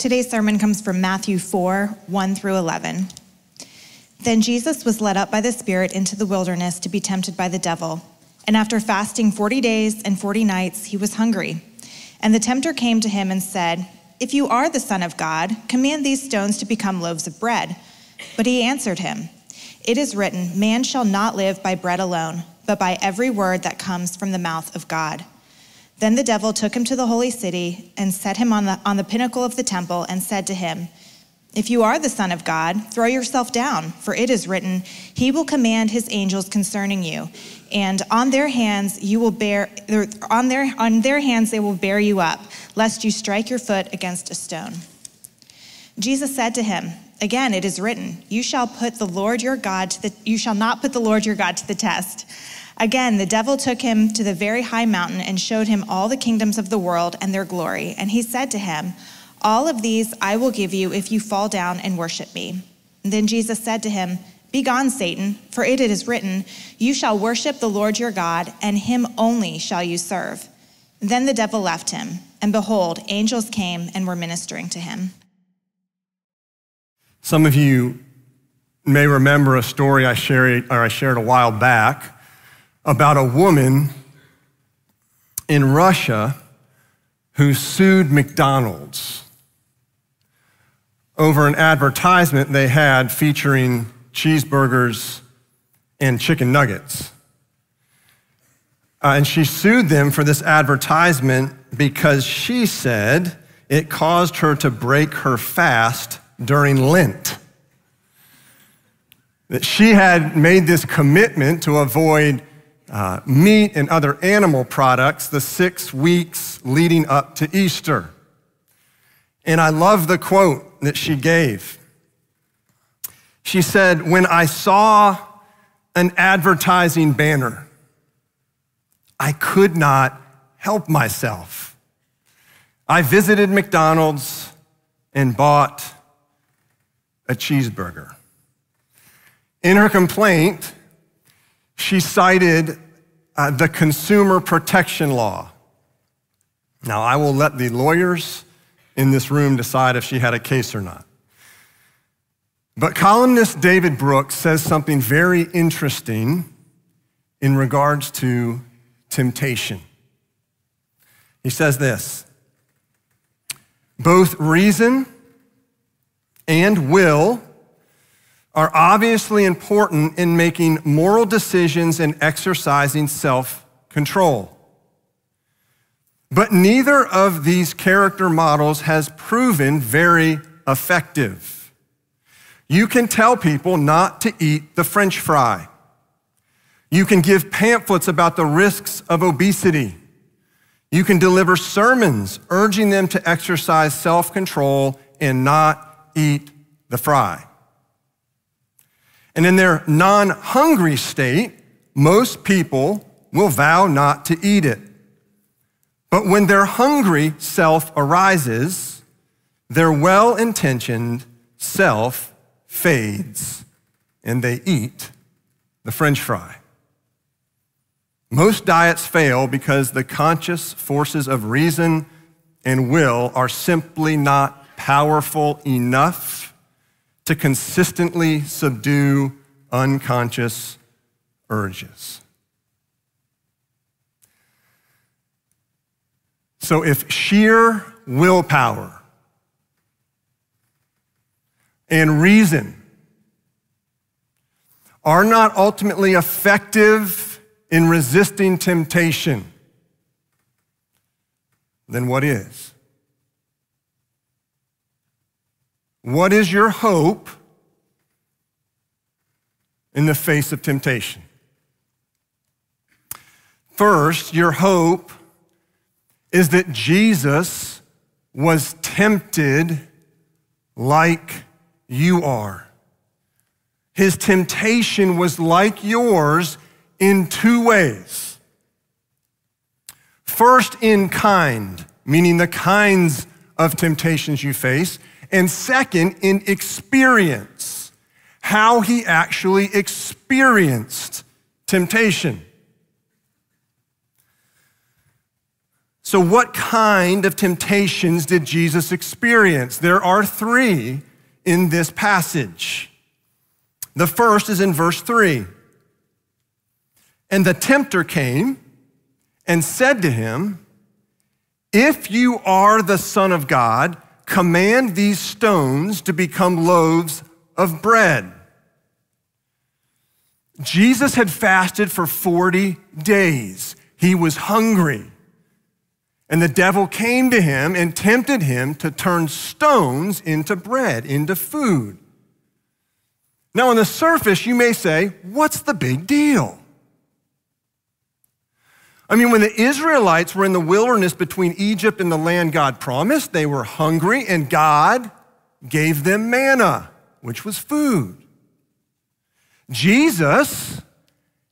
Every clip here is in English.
Today's sermon comes from Matthew 4 1 through 11. Then Jesus was led up by the Spirit into the wilderness to be tempted by the devil. And after fasting 40 days and 40 nights, he was hungry. And the tempter came to him and said, If you are the Son of God, command these stones to become loaves of bread. But he answered him, It is written, Man shall not live by bread alone, but by every word that comes from the mouth of God. Then the devil took him to the holy city and set him on the, on the pinnacle of the temple and said to him, If you are the Son of God, throw yourself down, for it is written, He will command His angels concerning you, and on their hands you will bear, er, on their, on their hands they will bear you up, lest you strike your foot against a stone. Jesus said to him, Again, it is written, You shall put the Lord your God to the, you shall not put the Lord your God to the test. Again, the devil took him to the very high mountain and showed him all the kingdoms of the world and their glory. And he said to him, All of these I will give you if you fall down and worship me. And then Jesus said to him, Begone, Satan, for it is written, You shall worship the Lord your God, and him only shall you serve. Then the devil left him, and behold, angels came and were ministering to him. Some of you may remember a story I shared, or I shared a while back about a woman in Russia who sued McDonald's over an advertisement they had featuring cheeseburgers and chicken nuggets. Uh, and she sued them for this advertisement because she said it caused her to break her fast during Lent. That she had made this commitment to avoid uh, meat and other animal products the six weeks leading up to Easter. And I love the quote that she gave. She said, When I saw an advertising banner, I could not help myself. I visited McDonald's and bought a cheeseburger. In her complaint, she cited uh, the Consumer Protection Law. Now, I will let the lawyers in this room decide if she had a case or not. But columnist David Brooks says something very interesting in regards to temptation. He says this both reason and will are obviously important in making moral decisions and exercising self control. But neither of these character models has proven very effective. You can tell people not to eat the french fry. You can give pamphlets about the risks of obesity. You can deliver sermons urging them to exercise self control and not eat the fry. And in their non hungry state, most people will vow not to eat it. But when their hungry self arises, their well intentioned self fades and they eat the french fry. Most diets fail because the conscious forces of reason and will are simply not powerful enough to consistently subdue unconscious urges. So, if sheer willpower and reason are not ultimately effective in resisting temptation, then what is? What is your hope in the face of temptation? First, your hope is that Jesus was tempted like you are. His temptation was like yours in two ways. First, in kind, meaning the kinds of temptations you face, and second, in experience, how he actually experienced temptation. So, what kind of temptations did Jesus experience? There are three in this passage. The first is in verse 3. And the tempter came and said to him, If you are the Son of God, command these stones to become loaves of bread. Jesus had fasted for 40 days. He was hungry. And the devil came to him and tempted him to turn stones into bread, into food. Now, on the surface, you may say, What's the big deal? I mean, when the Israelites were in the wilderness between Egypt and the land God promised, they were hungry, and God gave them manna, which was food. Jesus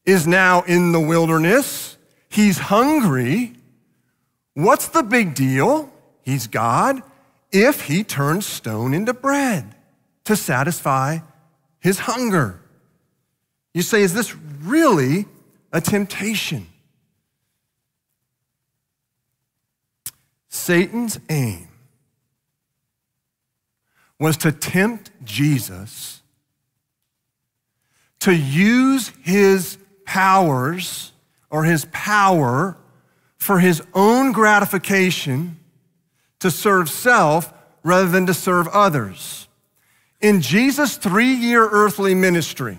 is now in the wilderness. He's hungry. What's the big deal? He's God if he turns stone into bread to satisfy his hunger. You say, is this really a temptation? Satan's aim was to tempt Jesus to use his powers or his power for his own gratification to serve self rather than to serve others. In Jesus' three year earthly ministry,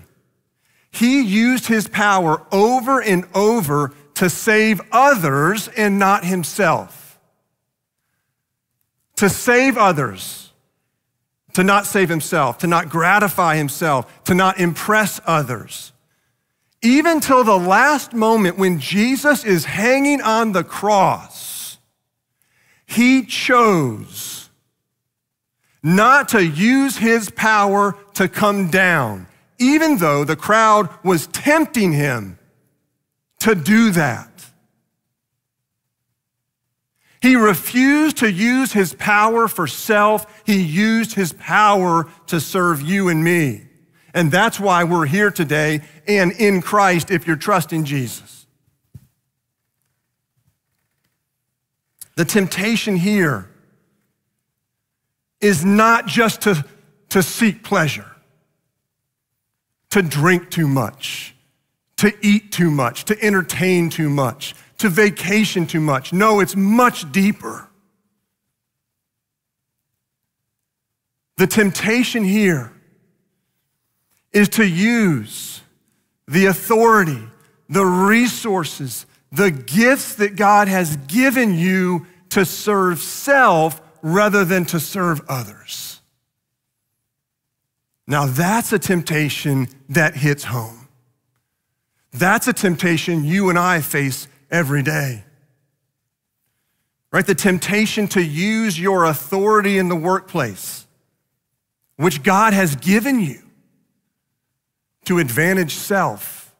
he used his power over and over to save others and not himself to save others, to not save himself, to not gratify himself, to not impress others. Even till the last moment when Jesus is hanging on the cross, he chose not to use his power to come down, even though the crowd was tempting him to do that. He refused to use his power for self. He used his power to serve you and me. And that's why we're here today and in Christ if you're trusting Jesus. The temptation here is not just to, to seek pleasure, to drink too much, to eat too much, to entertain too much, to vacation too much. No, it's much deeper. The temptation here is to use the authority, the resources, the gifts that God has given you to serve self rather than to serve others. Now, that's a temptation that hits home. That's a temptation you and I face every day. Right? The temptation to use your authority in the workplace, which God has given you, to advantage self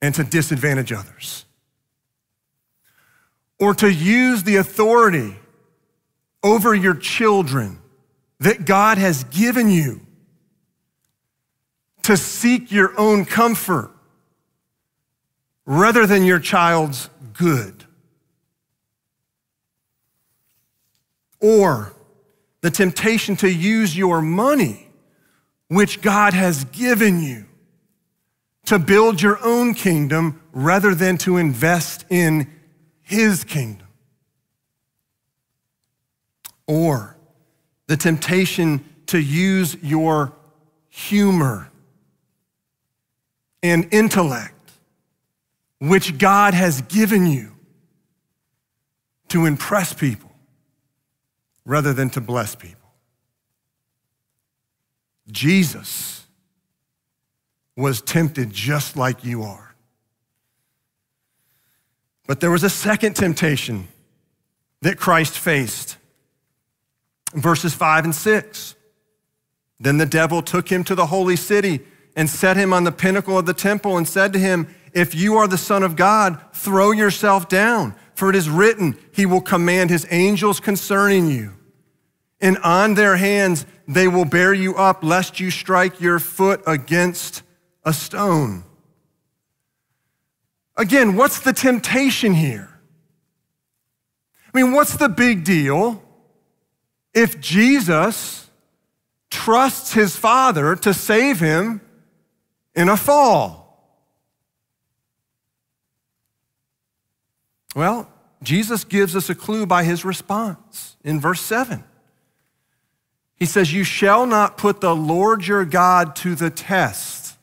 and to disadvantage others. Or to use the authority over your children that God has given you to seek your own comfort rather than your child's good. Or the temptation to use your money, which God has given you, to build your own kingdom rather than to invest in His kingdom. Or the temptation to use your humor and intellect which God has given you to impress people rather than to bless people. Jesus was tempted just like you are. But there was a second temptation that Christ faced. Verses 5 and 6. Then the devil took him to the holy city and set him on the pinnacle of the temple and said to him, if you are the Son of God, throw yourself down, for it is written, He will command His angels concerning you. And on their hands they will bear you up, lest you strike your foot against a stone. Again, what's the temptation here? I mean, what's the big deal if Jesus trusts his Father to save him in a fall? Well, Jesus gives us a clue by his response in verse 7. He says, You shall not put the Lord your God to the test.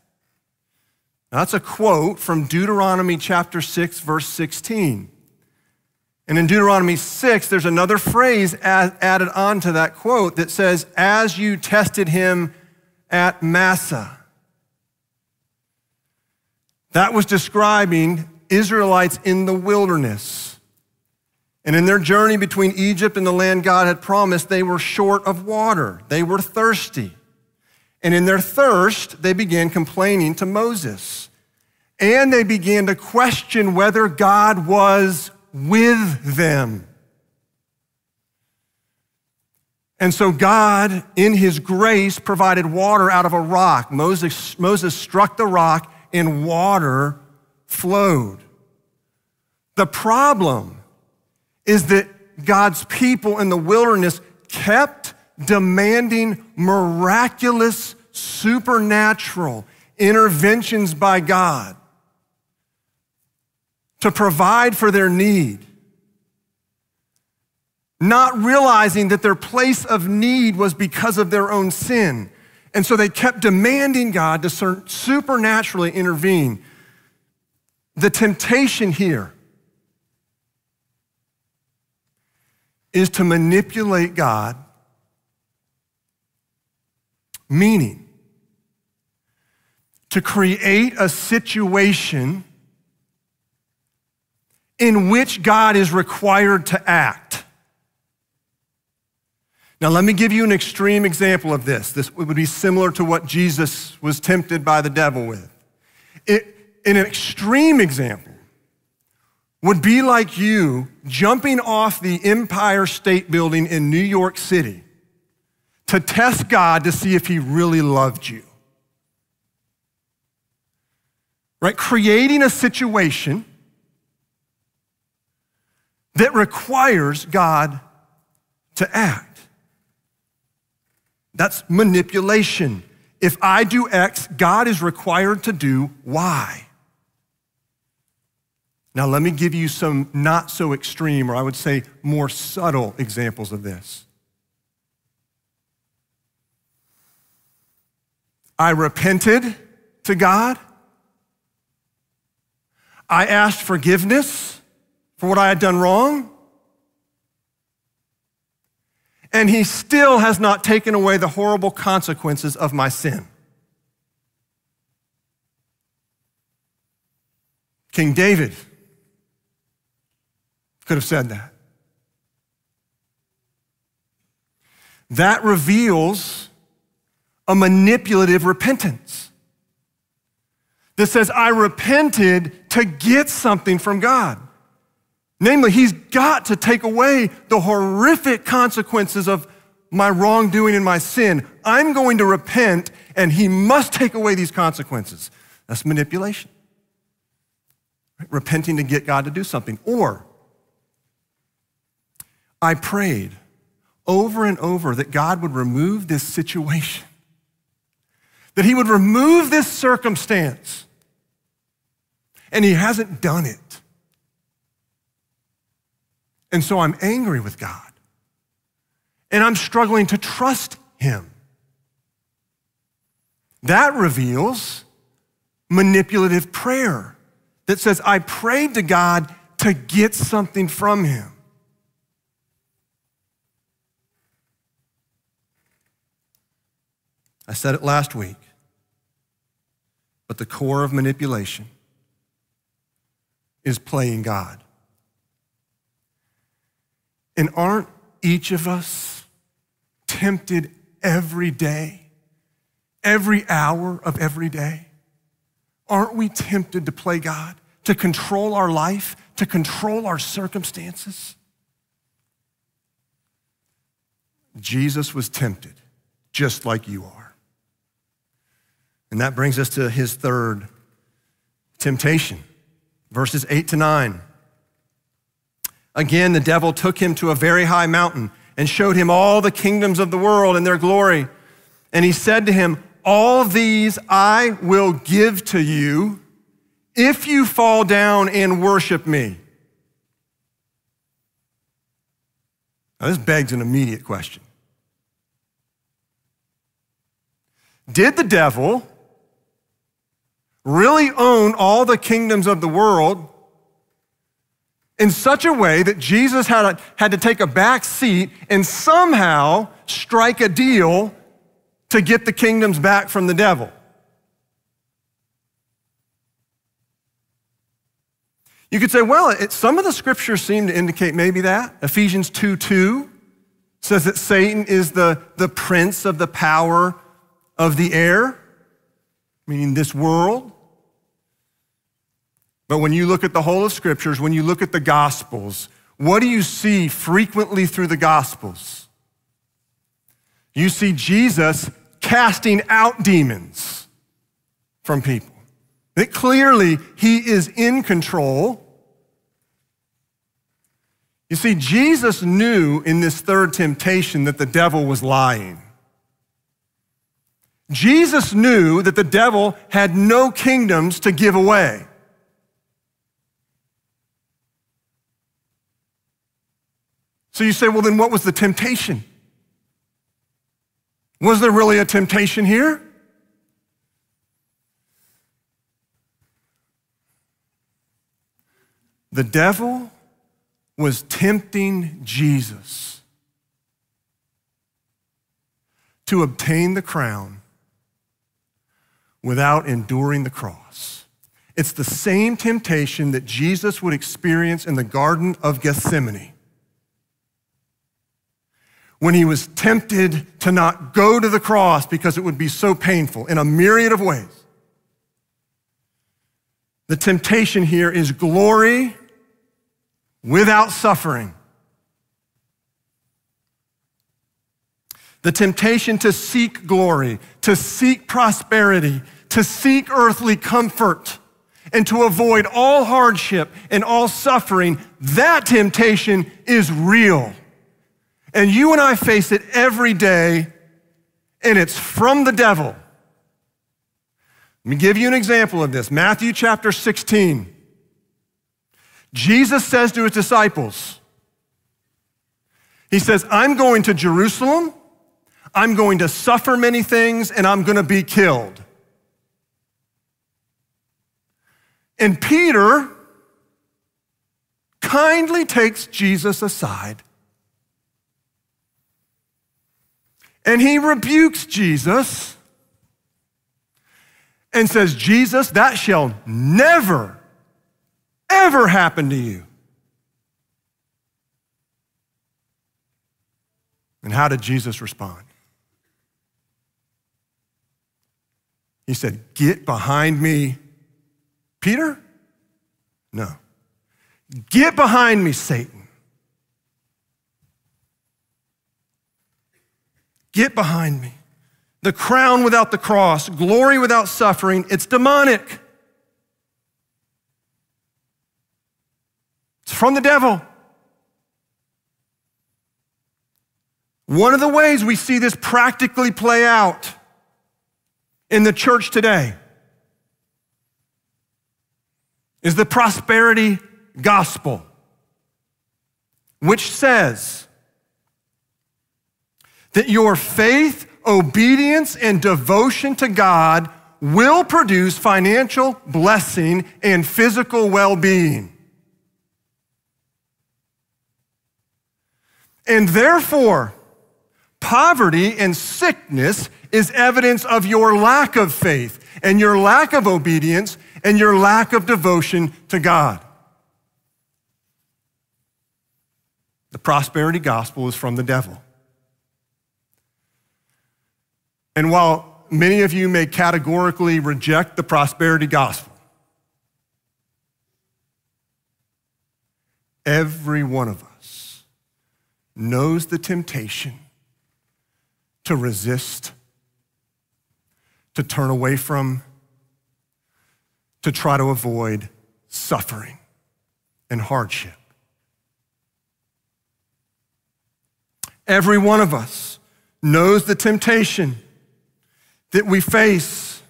Now, that's a quote from Deuteronomy chapter 6, verse 16. And in Deuteronomy 6, there's another phrase added on to that quote that says, As you tested him at Massah. That was describing Israelites in the wilderness. And in their journey between Egypt and the land God had promised, they were short of water. They were thirsty. And in their thirst, they began complaining to Moses. And they began to question whether God was with them. And so God, in his grace, provided water out of a rock. Moses, Moses struck the rock, and water flowed. The problem is that God's people in the wilderness kept demanding miraculous, supernatural interventions by God to provide for their need, not realizing that their place of need was because of their own sin. And so they kept demanding God to supernaturally intervene. The temptation here is to manipulate God, meaning to create a situation in which God is required to act. Now, let me give you an extreme example of this. This would be similar to what Jesus was tempted by the devil with. It, in an extreme example, would be like you jumping off the Empire State Building in New York City to test God to see if he really loved you. Right? Creating a situation that requires God to act. That's manipulation. If I do X, God is required to do Y. Now, let me give you some not so extreme, or I would say more subtle examples of this. I repented to God. I asked forgiveness for what I had done wrong. And he still has not taken away the horrible consequences of my sin. King David could have said that. That reveals a manipulative repentance that says, I repented to get something from God. Namely, He's got to take away the horrific consequences of my wrongdoing and my sin. I'm going to repent, and He must take away these consequences. That's manipulation. Repenting to get God to do something. Or I prayed over and over that God would remove this situation, that He would remove this circumstance. And He hasn't done it. And so I'm angry with God. And I'm struggling to trust Him. That reveals manipulative prayer that says, I prayed to God to get something from Him. I said it last week, but the core of manipulation is playing God. And aren't each of us tempted every day, every hour of every day? Aren't we tempted to play God, to control our life, to control our circumstances? Jesus was tempted just like you are. And that brings us to his third temptation, verses 8 to 9. Again, the devil took him to a very high mountain and showed him all the kingdoms of the world and their glory. And he said to him, All these I will give to you if you fall down and worship me. Now, this begs an immediate question Did the devil really own all the kingdoms of the world in such a way that Jesus had, a, had to take a back seat and somehow strike a deal to get the kingdoms back from the devil? You could say, well, it, some of the scriptures seem to indicate maybe that. Ephesians 2 2 says that Satan is the, the prince of the power of the air, meaning this world. But when you look at the whole of scriptures, when you look at the gospels, what do you see frequently through the gospels? You see Jesus casting out demons from people. That clearly he is in control. You see, Jesus knew in this third temptation that the devil was lying. Jesus knew that the devil had no kingdoms to give away. So you say, well, then what was the temptation? Was there really a temptation here? The devil was tempting Jesus to obtain the crown without enduring the cross. It's the same temptation that Jesus would experience in the Garden of Gethsemane when he was tempted to not go to the cross because it would be so painful in a myriad of ways. The temptation here is glory without suffering. The temptation to seek glory, to seek prosperity, to seek earthly comfort, and to avoid all hardship and all suffering, that temptation is real. And you and I face it every day, and it's from the devil. Let me give you an example of this Matthew chapter 16. Jesus says to his disciples, He says, I'm going to Jerusalem, I'm going to suffer many things, and I'm going to be killed. And Peter kindly takes Jesus aside and he rebukes Jesus and says, Jesus, that shall never ever happen to you. And how did Jesus respond? He said, Get behind me, Peter? No. Get behind me, Satan. Get behind me. The crown without the cross, glory without suffering, it's demonic. It's from the devil. One of the ways we see this practically play out in the church today is the prosperity gospel, which says that your faith, obedience, and devotion to God will produce financial blessing and physical well being. And therefore, poverty and sickness is evidence of your lack of faith and your lack of obedience and your lack of devotion to God. The prosperity gospel is from the devil. And while many of you may categorically reject the prosperity gospel, every one of us knows the temptation to resist, to turn away from, to try to avoid suffering and hardship. Every one of us knows the temptation that we face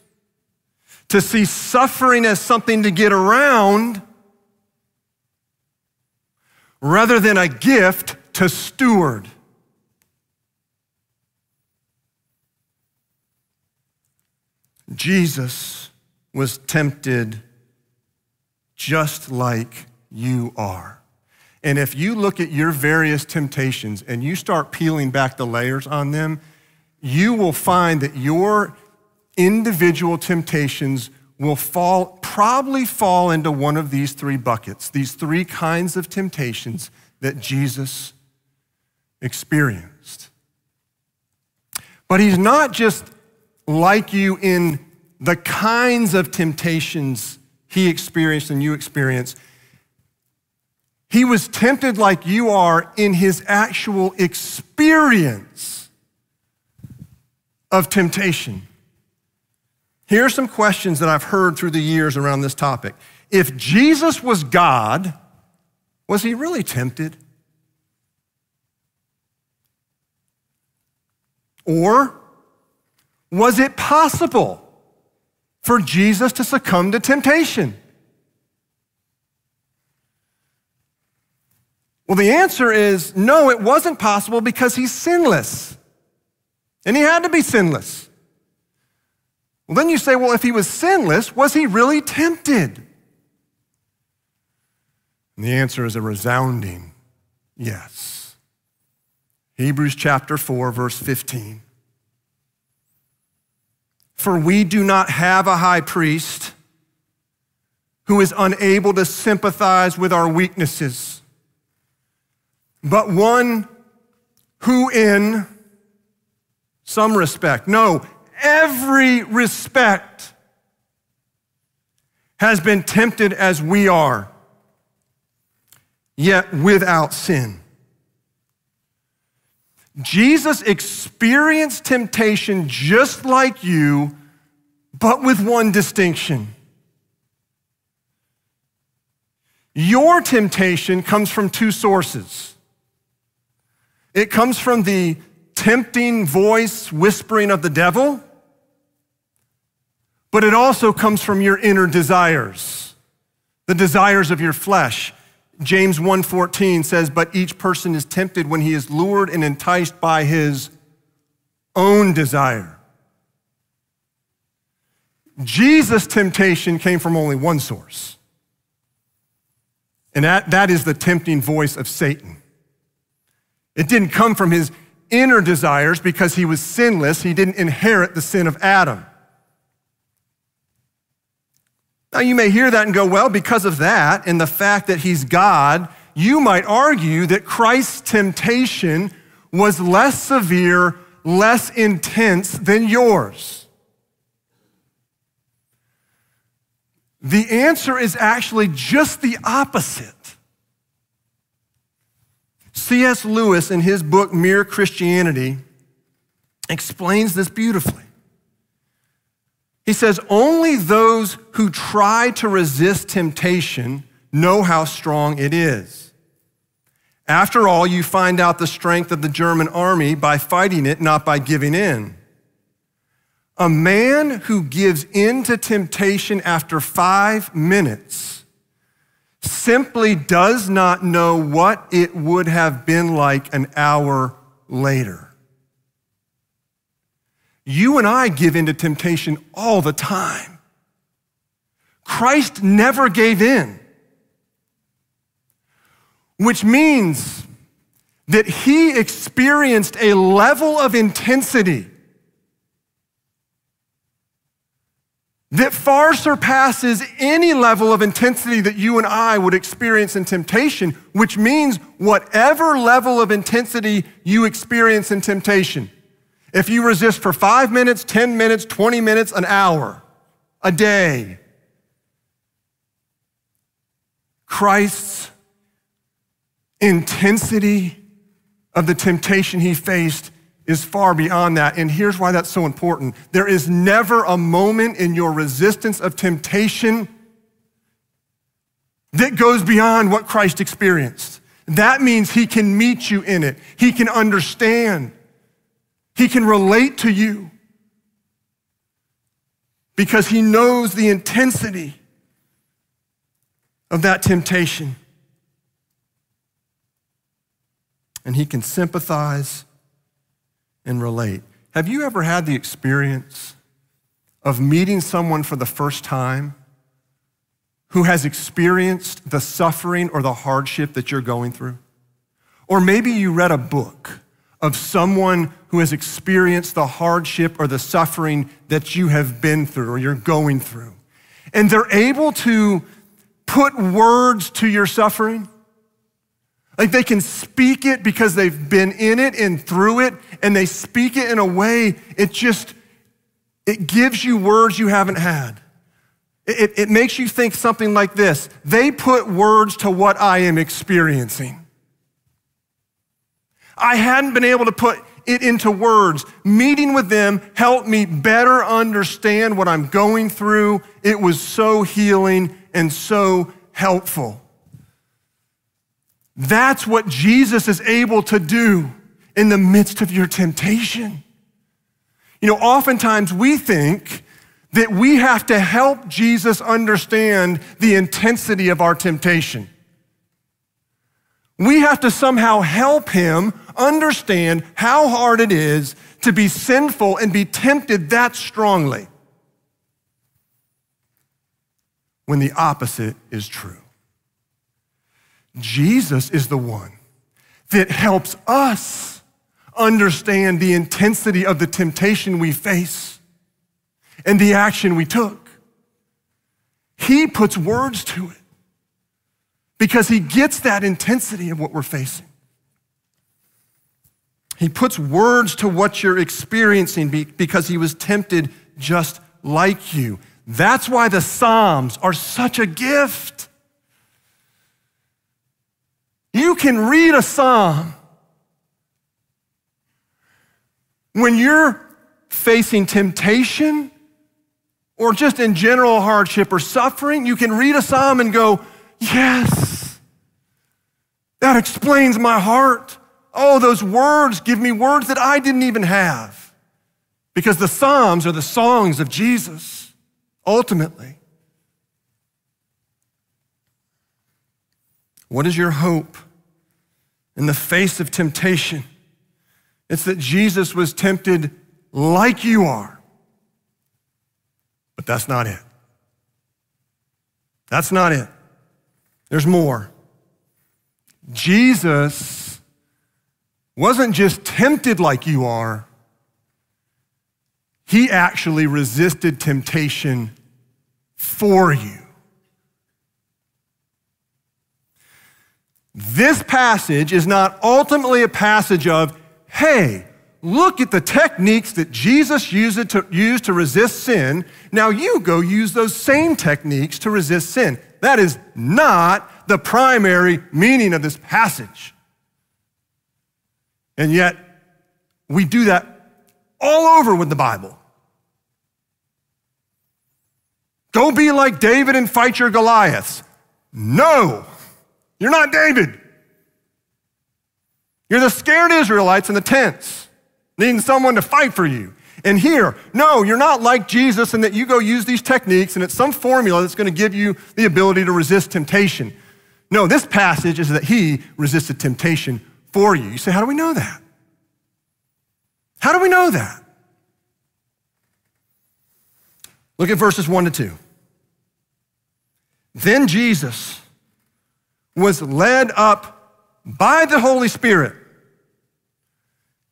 to see suffering as something to get around rather than a gift to steward. Jesus was tempted just like you are. And if you look at your various temptations and you start peeling back the layers on them, you will find that your individual temptations will fall, probably fall into one of these three buckets, these three kinds of temptations that Jesus experienced. But he's not just like you in the kinds of temptations he experienced and you experience. He was tempted like you are in his actual experience of temptation. Here are some questions that I've heard through the years around this topic. If Jesus was God, was he really tempted? Or was it possible for Jesus to succumb to temptation? Well, the answer is no, it wasn't possible because he's sinless. And he had to be sinless. Well, then you say, well, if he was sinless, was he really tempted? And the answer is a resounding yes. Hebrews chapter 4, verse 15. For we do not have a high priest who is unable to sympathize with our weaknesses, but one who, in some respect, no, every respect has been tempted as we are, yet without sin. Jesus experienced temptation just like you, but with one distinction. Your temptation comes from two sources. It comes from the tempting voice whispering of the devil, but it also comes from your inner desires, the desires of your flesh. James 1:14 says, "But each person is tempted when he is lured and enticed by his own desire." Jesus' temptation came from only one source. And that, that is the tempting voice of Satan. It didn't come from his inner desires because he was sinless. He didn't inherit the sin of Adam. Now, you may hear that and go, well, because of that and the fact that he's God, you might argue that Christ's temptation was less severe, less intense than yours. The answer is actually just the opposite. C.S. Lewis, in his book Mere Christianity, explains this beautifully. He says, Only those who try to resist temptation know how strong it is. After all, you find out the strength of the German army by fighting it, not by giving in. A man who gives in to temptation after five minutes simply does not know what it would have been like an hour later. You and I give in to temptation all the time. Christ never gave in, which means that he experienced a level of intensity that far surpasses any level of intensity that you and I would experience in temptation, which means whatever level of intensity you experience in temptation, if you resist for five minutes, 10 minutes, 20 minutes, an hour, a day, Christ's intensity of the temptation he faced is far beyond that. And here's why that's so important there is never a moment in your resistance of temptation that goes beyond what Christ experienced. that means he can meet you in it. He can understand. He can relate to you because he knows the intensity of that temptation. And he can sympathize and relate. Have you ever had the experience of meeting someone for the first time who has experienced the suffering or the hardship that you're going through? Or maybe you read a book of someone who has experienced the hardship or the suffering that you have been through or you're going through. And they're able to put words to your suffering. Like they can speak it because they've been in it and through it, and they speak it in a way, it just, it gives you words you haven't had. It, it makes you think something like this They put words to what I am experiencing. I hadn't been able to put it into words. Meeting with them helped me better understand what I'm going through. It was so healing and so helpful. That's what Jesus is able to do in the midst of your temptation. You know, oftentimes we think that we have to help Jesus understand the intensity of our temptation. We have to somehow help him understand how hard it is to be sinful and be tempted that strongly when the opposite is true. Jesus is the one that helps us understand the intensity of the temptation we face and the action we took. He puts words to it because he gets that intensity of what we're facing. He puts words to what you're experiencing because he was tempted just like you. That's why the Psalms are such a gift. You can read a psalm when you're facing temptation or just in general hardship or suffering. You can read a psalm and go, Yes, that explains my heart. Oh, those words give me words that I didn't even have. Because the Psalms are the songs of Jesus, ultimately. What is your hope in the face of temptation? It's that Jesus was tempted like you are. But that's not it. That's not it. There's more. Jesus wasn't just tempted like you are, he actually resisted temptation for you. This passage is not ultimately a passage of, hey, look at the techniques that Jesus used to, used to resist sin. Now you go use those same techniques to resist sin. That is not the primary meaning of this passage. And yet, we do that all over with the Bible. Go be like David and fight your Goliaths. No. You're not David. You're the scared Israelites in the tents, needing someone to fight for you. And here, no, you're not like Jesus in that you go use these techniques and it's some formula that's going to give you the ability to resist temptation. No, this passage is that he resisted temptation for you. You say, how do we know that? How do we know that? Look at verses 1 to 2. Then Jesus, was led up by the Holy Spirit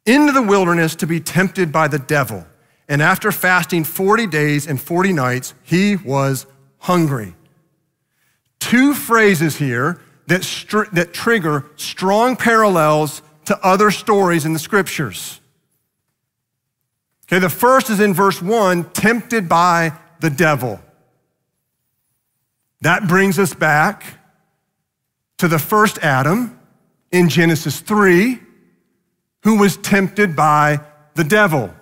into the wilderness to be tempted by the devil. And after fasting 40 days and 40 nights, he was hungry. Two phrases here that, str- that trigger strong parallels to other stories in the scriptures. Okay, the first is in verse 1 tempted by the devil. That brings us back to the first Adam in Genesis 3, who was tempted by the devil.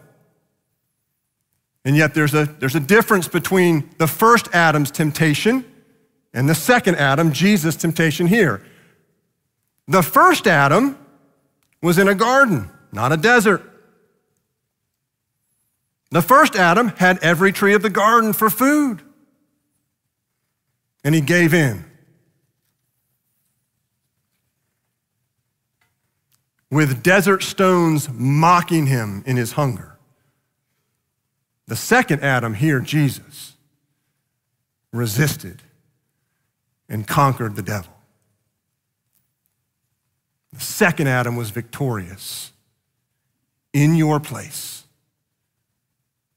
And yet there's a, there's a difference between the first Adam's temptation and the second Adam, Jesus' temptation here. The first Adam was in a garden, not a desert. The first Adam had every tree of the garden for food, and he gave in. With desert stones mocking him in his hunger. The second Adam here, Jesus, resisted and conquered the devil. The second Adam was victorious in your place.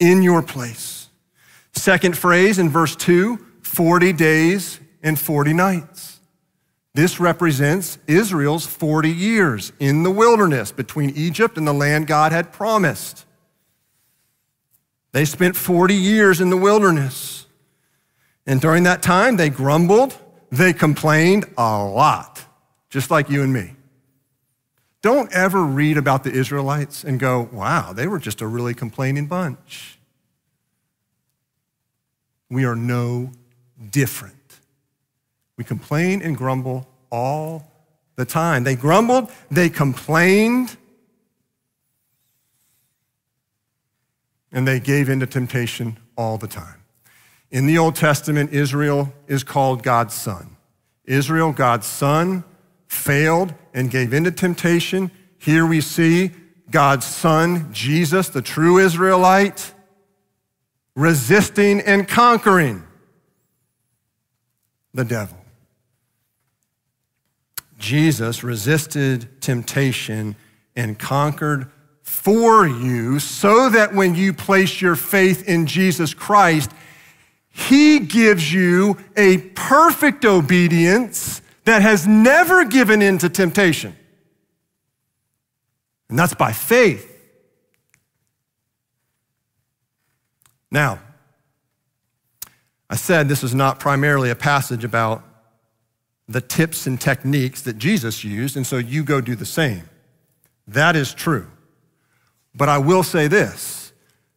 In your place. Second phrase in verse 2 40 days and 40 nights. This represents Israel's 40 years in the wilderness between Egypt and the land God had promised. They spent 40 years in the wilderness. And during that time, they grumbled, they complained a lot, just like you and me. Don't ever read about the Israelites and go, wow, they were just a really complaining bunch. We are no different. We complain and grumble all the time. They grumbled, they complained, and they gave in to temptation all the time. In the Old Testament, Israel is called God's son. Israel, God's son, failed and gave in to temptation. Here we see God's son, Jesus, the true Israelite, resisting and conquering the devil. Jesus resisted temptation and conquered for you so that when you place your faith in Jesus Christ, he gives you a perfect obedience that has never given in to temptation. And that's by faith. Now, I said this is not primarily a passage about the tips and techniques that Jesus used, and so you go do the same. That is true. But I will say this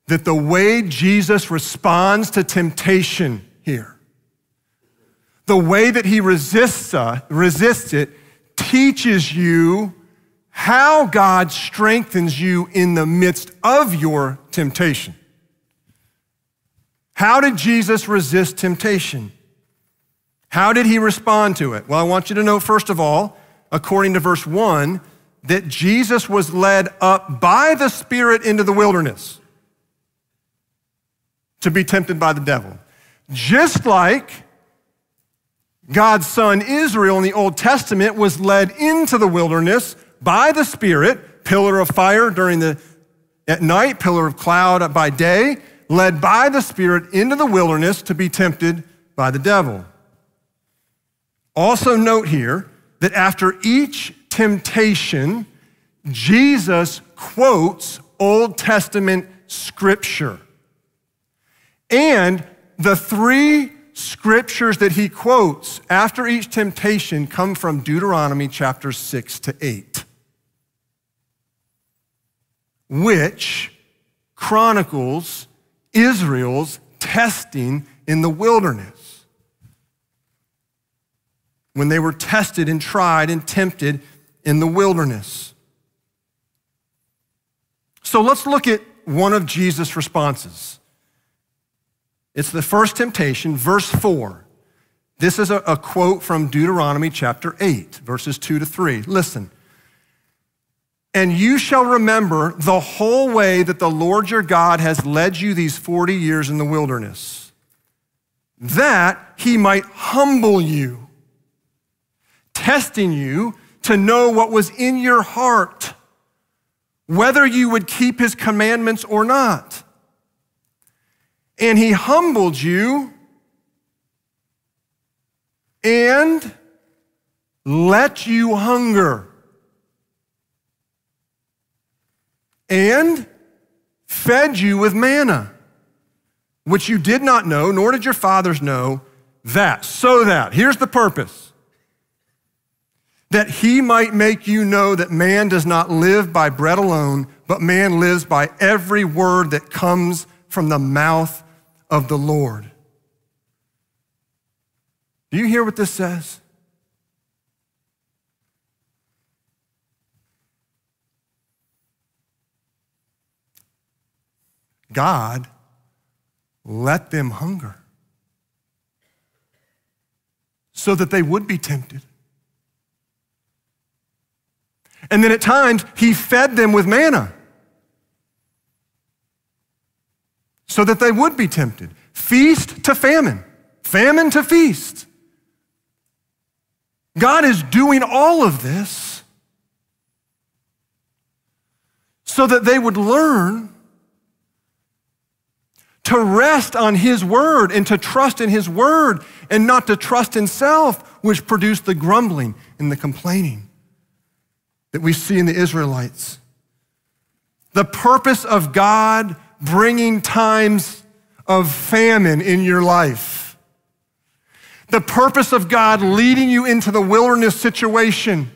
that the way Jesus responds to temptation here the way that he resists, uh, resists it teaches you how God strengthens you in the midst of your temptation. How did Jesus resist temptation? How did he respond to it? Well, I want you to know, first of all, according to verse 1, that Jesus was led up by the Spirit into the wilderness to be tempted by the devil. Just like God's son Israel in the Old Testament was led into the wilderness by the Spirit, pillar of fire during the at night, pillar of cloud by day, led by the Spirit into the wilderness to be tempted by the devil. Also note here that after each temptation, Jesus quotes Old Testament scripture. And the three scriptures that he quotes after each temptation come from Deuteronomy chapters 6 to 8, which chronicles Israel's testing in the wilderness. When they were tested and tried and tempted in the wilderness. So let's look at one of Jesus' responses. It's the first temptation, verse 4. This is a, a, quote from Deuteronomy chapter 8, verses 2 to 3. Listen. And you shall remember the whole way that the Lord your God has led you these 40 years in the wilderness, that he might humble you, testing you to know what was in your heart, whether you would keep his commandments or not. And he humbled you and let you hunger. And fed you with manna, which you did not know, nor did your fathers know, that, so that, here's the purpose, that he might make you know that man does not live by bread alone, but man lives by every word that comes from the mouth of the Lord. Do you hear what this says? God, let them hunger so that they would be tempted. And then at times, he fed them with manna so that they would be tempted. Feast to famine, famine to feast. God is doing all of this so that they would learn to rest on His word and to trust in His word and not to trust in self, which produced the grumbling and the complaining that we see in the Israelites. The purpose of God bringing times of famine in your life. The purpose of God leading you into the wilderness situation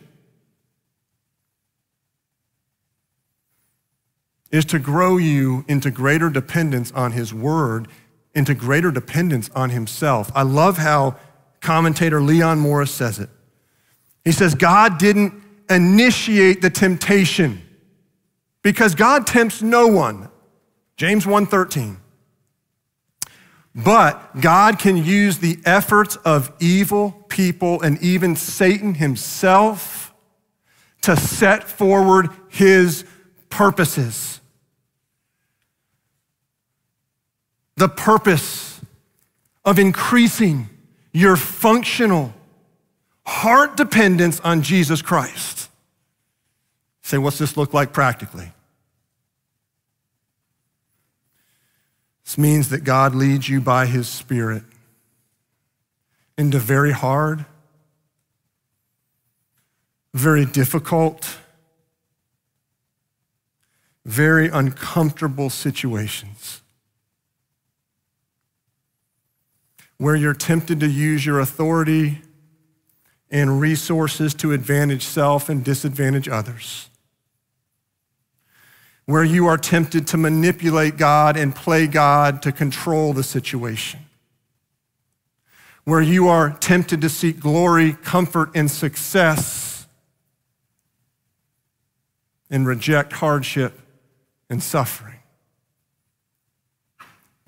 is to grow you into greater dependence on His Word, into greater dependence on Himself. I love how commentator Leon Morris says it. He says, God didn't initiate the temptation because God tempts no one. James 1:13. But God can use the efforts of evil people and even Satan himself to set forward his purposes. The purpose of increasing your functional heart dependence on Jesus Christ. Say, what's this look like practically? This means that God leads you by his Spirit into very hard, very difficult, very uncomfortable situations where you're tempted to use your authority and resources to advantage self and disadvantage others. Where you are tempted to manipulate God and play God to control the situation. Where you are tempted to seek glory, comfort, and success and reject hardship and suffering.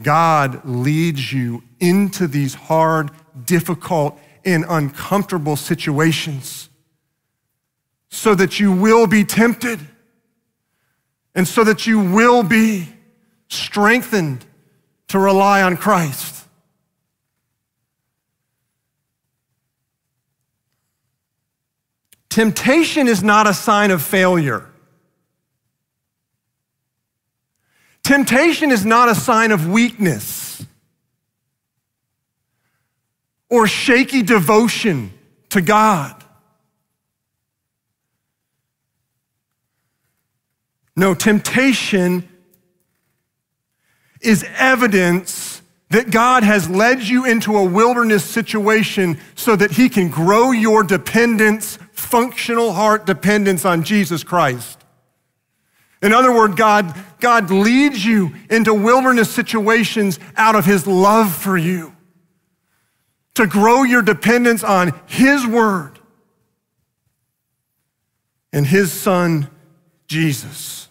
God leads you into these hard, difficult, in uncomfortable situations so that you will be tempted and so that you will be strengthened to rely on Christ. Temptation is not a sign of failure. Temptation is not a sign of weakness. Or shaky devotion to God. No, temptation is evidence that God has led you into a wilderness situation so that He can grow your dependence, functional heart dependence on Jesus Christ. In other words, God, God leads you into wilderness situations out of His love for you to grow your dependence on His Word and His Son, Jesus.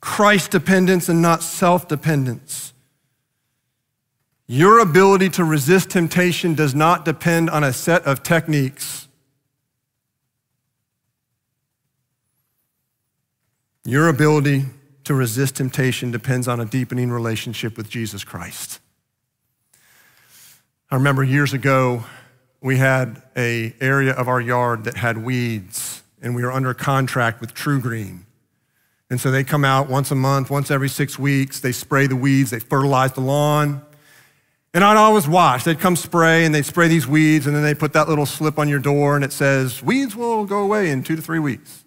Christ dependence and not self dependence. Your ability to resist temptation does not depend on a set of techniques. Your ability to resist temptation depends on a deepening relationship with Jesus Christ. I remember years ago, we had a area of our yard that had weeds, and we were under contract with TruGreen. And so they come out once a month, once every six weeks. They spray the weeds, they fertilize the lawn. And I'd always watch. They'd come spray and they'd spray these weeds, and then they put that little slip on your door and it says, Weeds will go away in two to three weeks.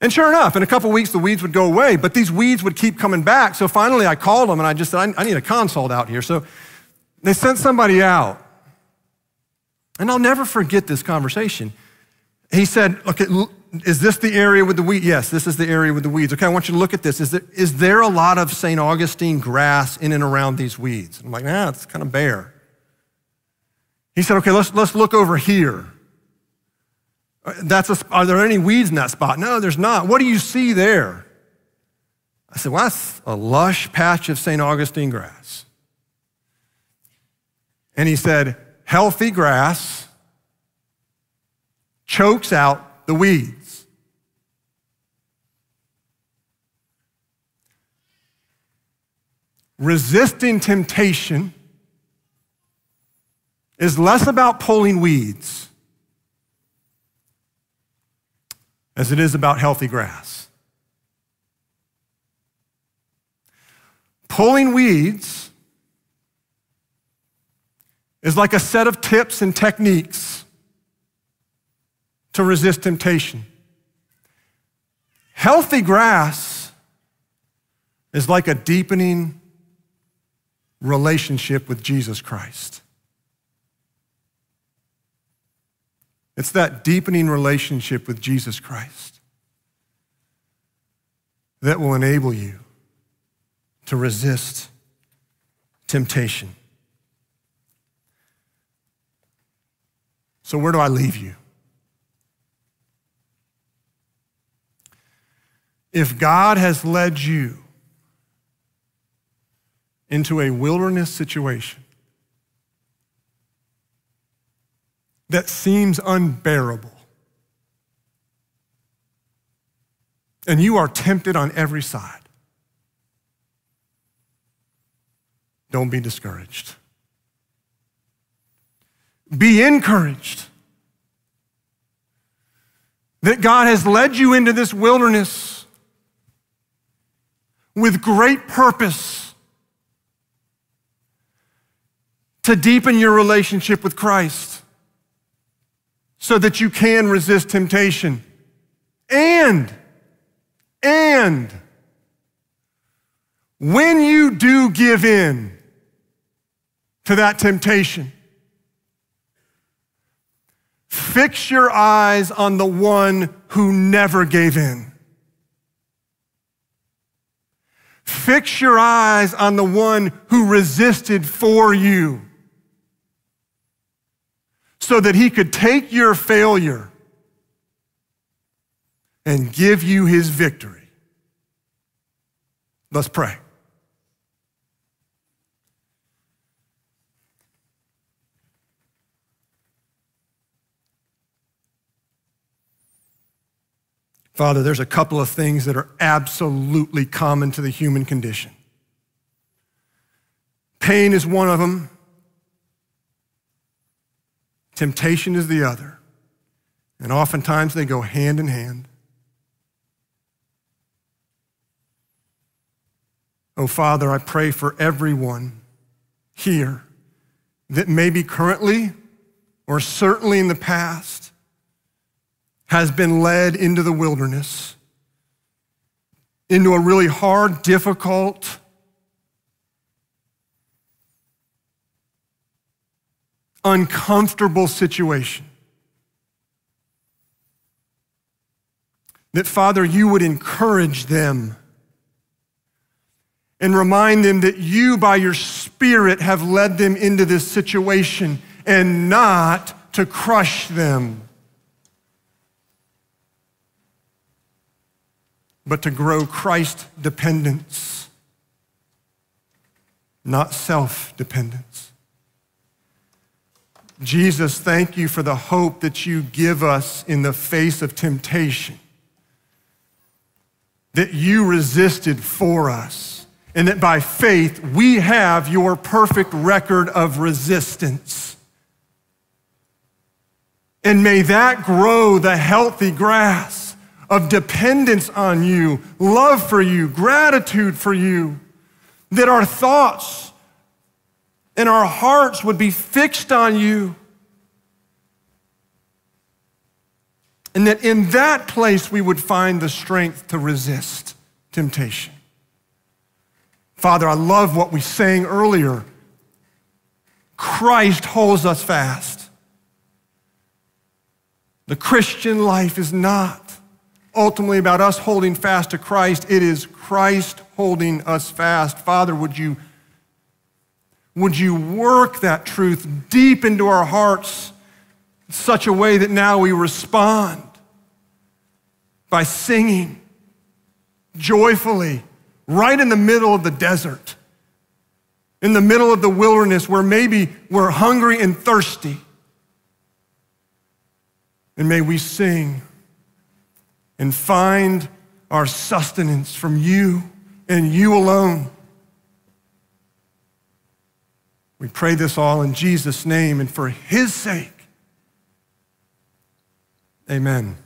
And sure enough, in a couple weeks, the weeds would go away, but these weeds would keep coming back. So finally, I called them and I just said, I need a consult out here. So they sent somebody out. And I'll never forget this conversation. He said, Okay, is this the area with the weeds? Yes, this is the area with the weeds. Okay, I want you to look at this. Is there, is there a lot of St. Augustine grass in and around these weeds? I'm like, nah, it's kind of bare. He said, okay, let's, let's look over here. Uh, that's a, are there any weeds in that spot? No, there's not. What do you see there? I said, Well, that's a lush patch of St. Augustine grass. And he said, Healthy grass chokes out the weeds. Resisting temptation is less about pulling weeds as it is about healthy grass. Pulling weeds is like a set of tips and techniques to resist temptation. Healthy grass is like a deepening relationship with Jesus Christ. It's that deepening relationship with Jesus Christ that will enable you to resist temptation. So, where do I leave you? If God has led you into a wilderness situation that seems unbearable, and you are tempted on every side, don't be discouraged. Be encouraged that God has led you into this wilderness with great purpose to deepen your relationship with Christ so that you can resist temptation. And, and, when you do give in to that temptation, Fix your eyes on the one who never gave in. Fix your eyes on the one who resisted for you so that he could take your failure and give you his victory. Let's pray. Father, there's a couple of things that are absolutely common to the human condition. Pain is one of them, temptation is the other. And oftentimes they go hand in hand. Oh, Father, I pray for everyone here that maybe currently or certainly in the past has been led into the wilderness, into a really hard, difficult, uncomfortable situation. That, Father, you would encourage them and remind them that you, by your Spirit, have led them into this situation and not to crush them. But to grow Christ dependence, not self dependence. Jesus, thank you for the hope that you give us in the face of temptation, that you resisted for us, and that by faith we have your perfect record of resistance. And may that grow the healthy grass of dependence on you, love for you, gratitude for you, that our thoughts and our hearts would be fixed on you. And that in that place we would find the strength to resist temptation. Father, I love what we sang earlier. Christ holds us fast. The Christian life is not ultimately about us holding fast to Christ. It is Christ holding us fast. Father, would you, would you work that truth deep into our hearts in such a way that now we respond by singing joyfully right in the middle of the desert, in the middle of the wilderness where maybe we're hungry and thirsty. And may we sing and find our sustenance from you and you alone. We pray this all in Jesus' name and for his sake. Amen.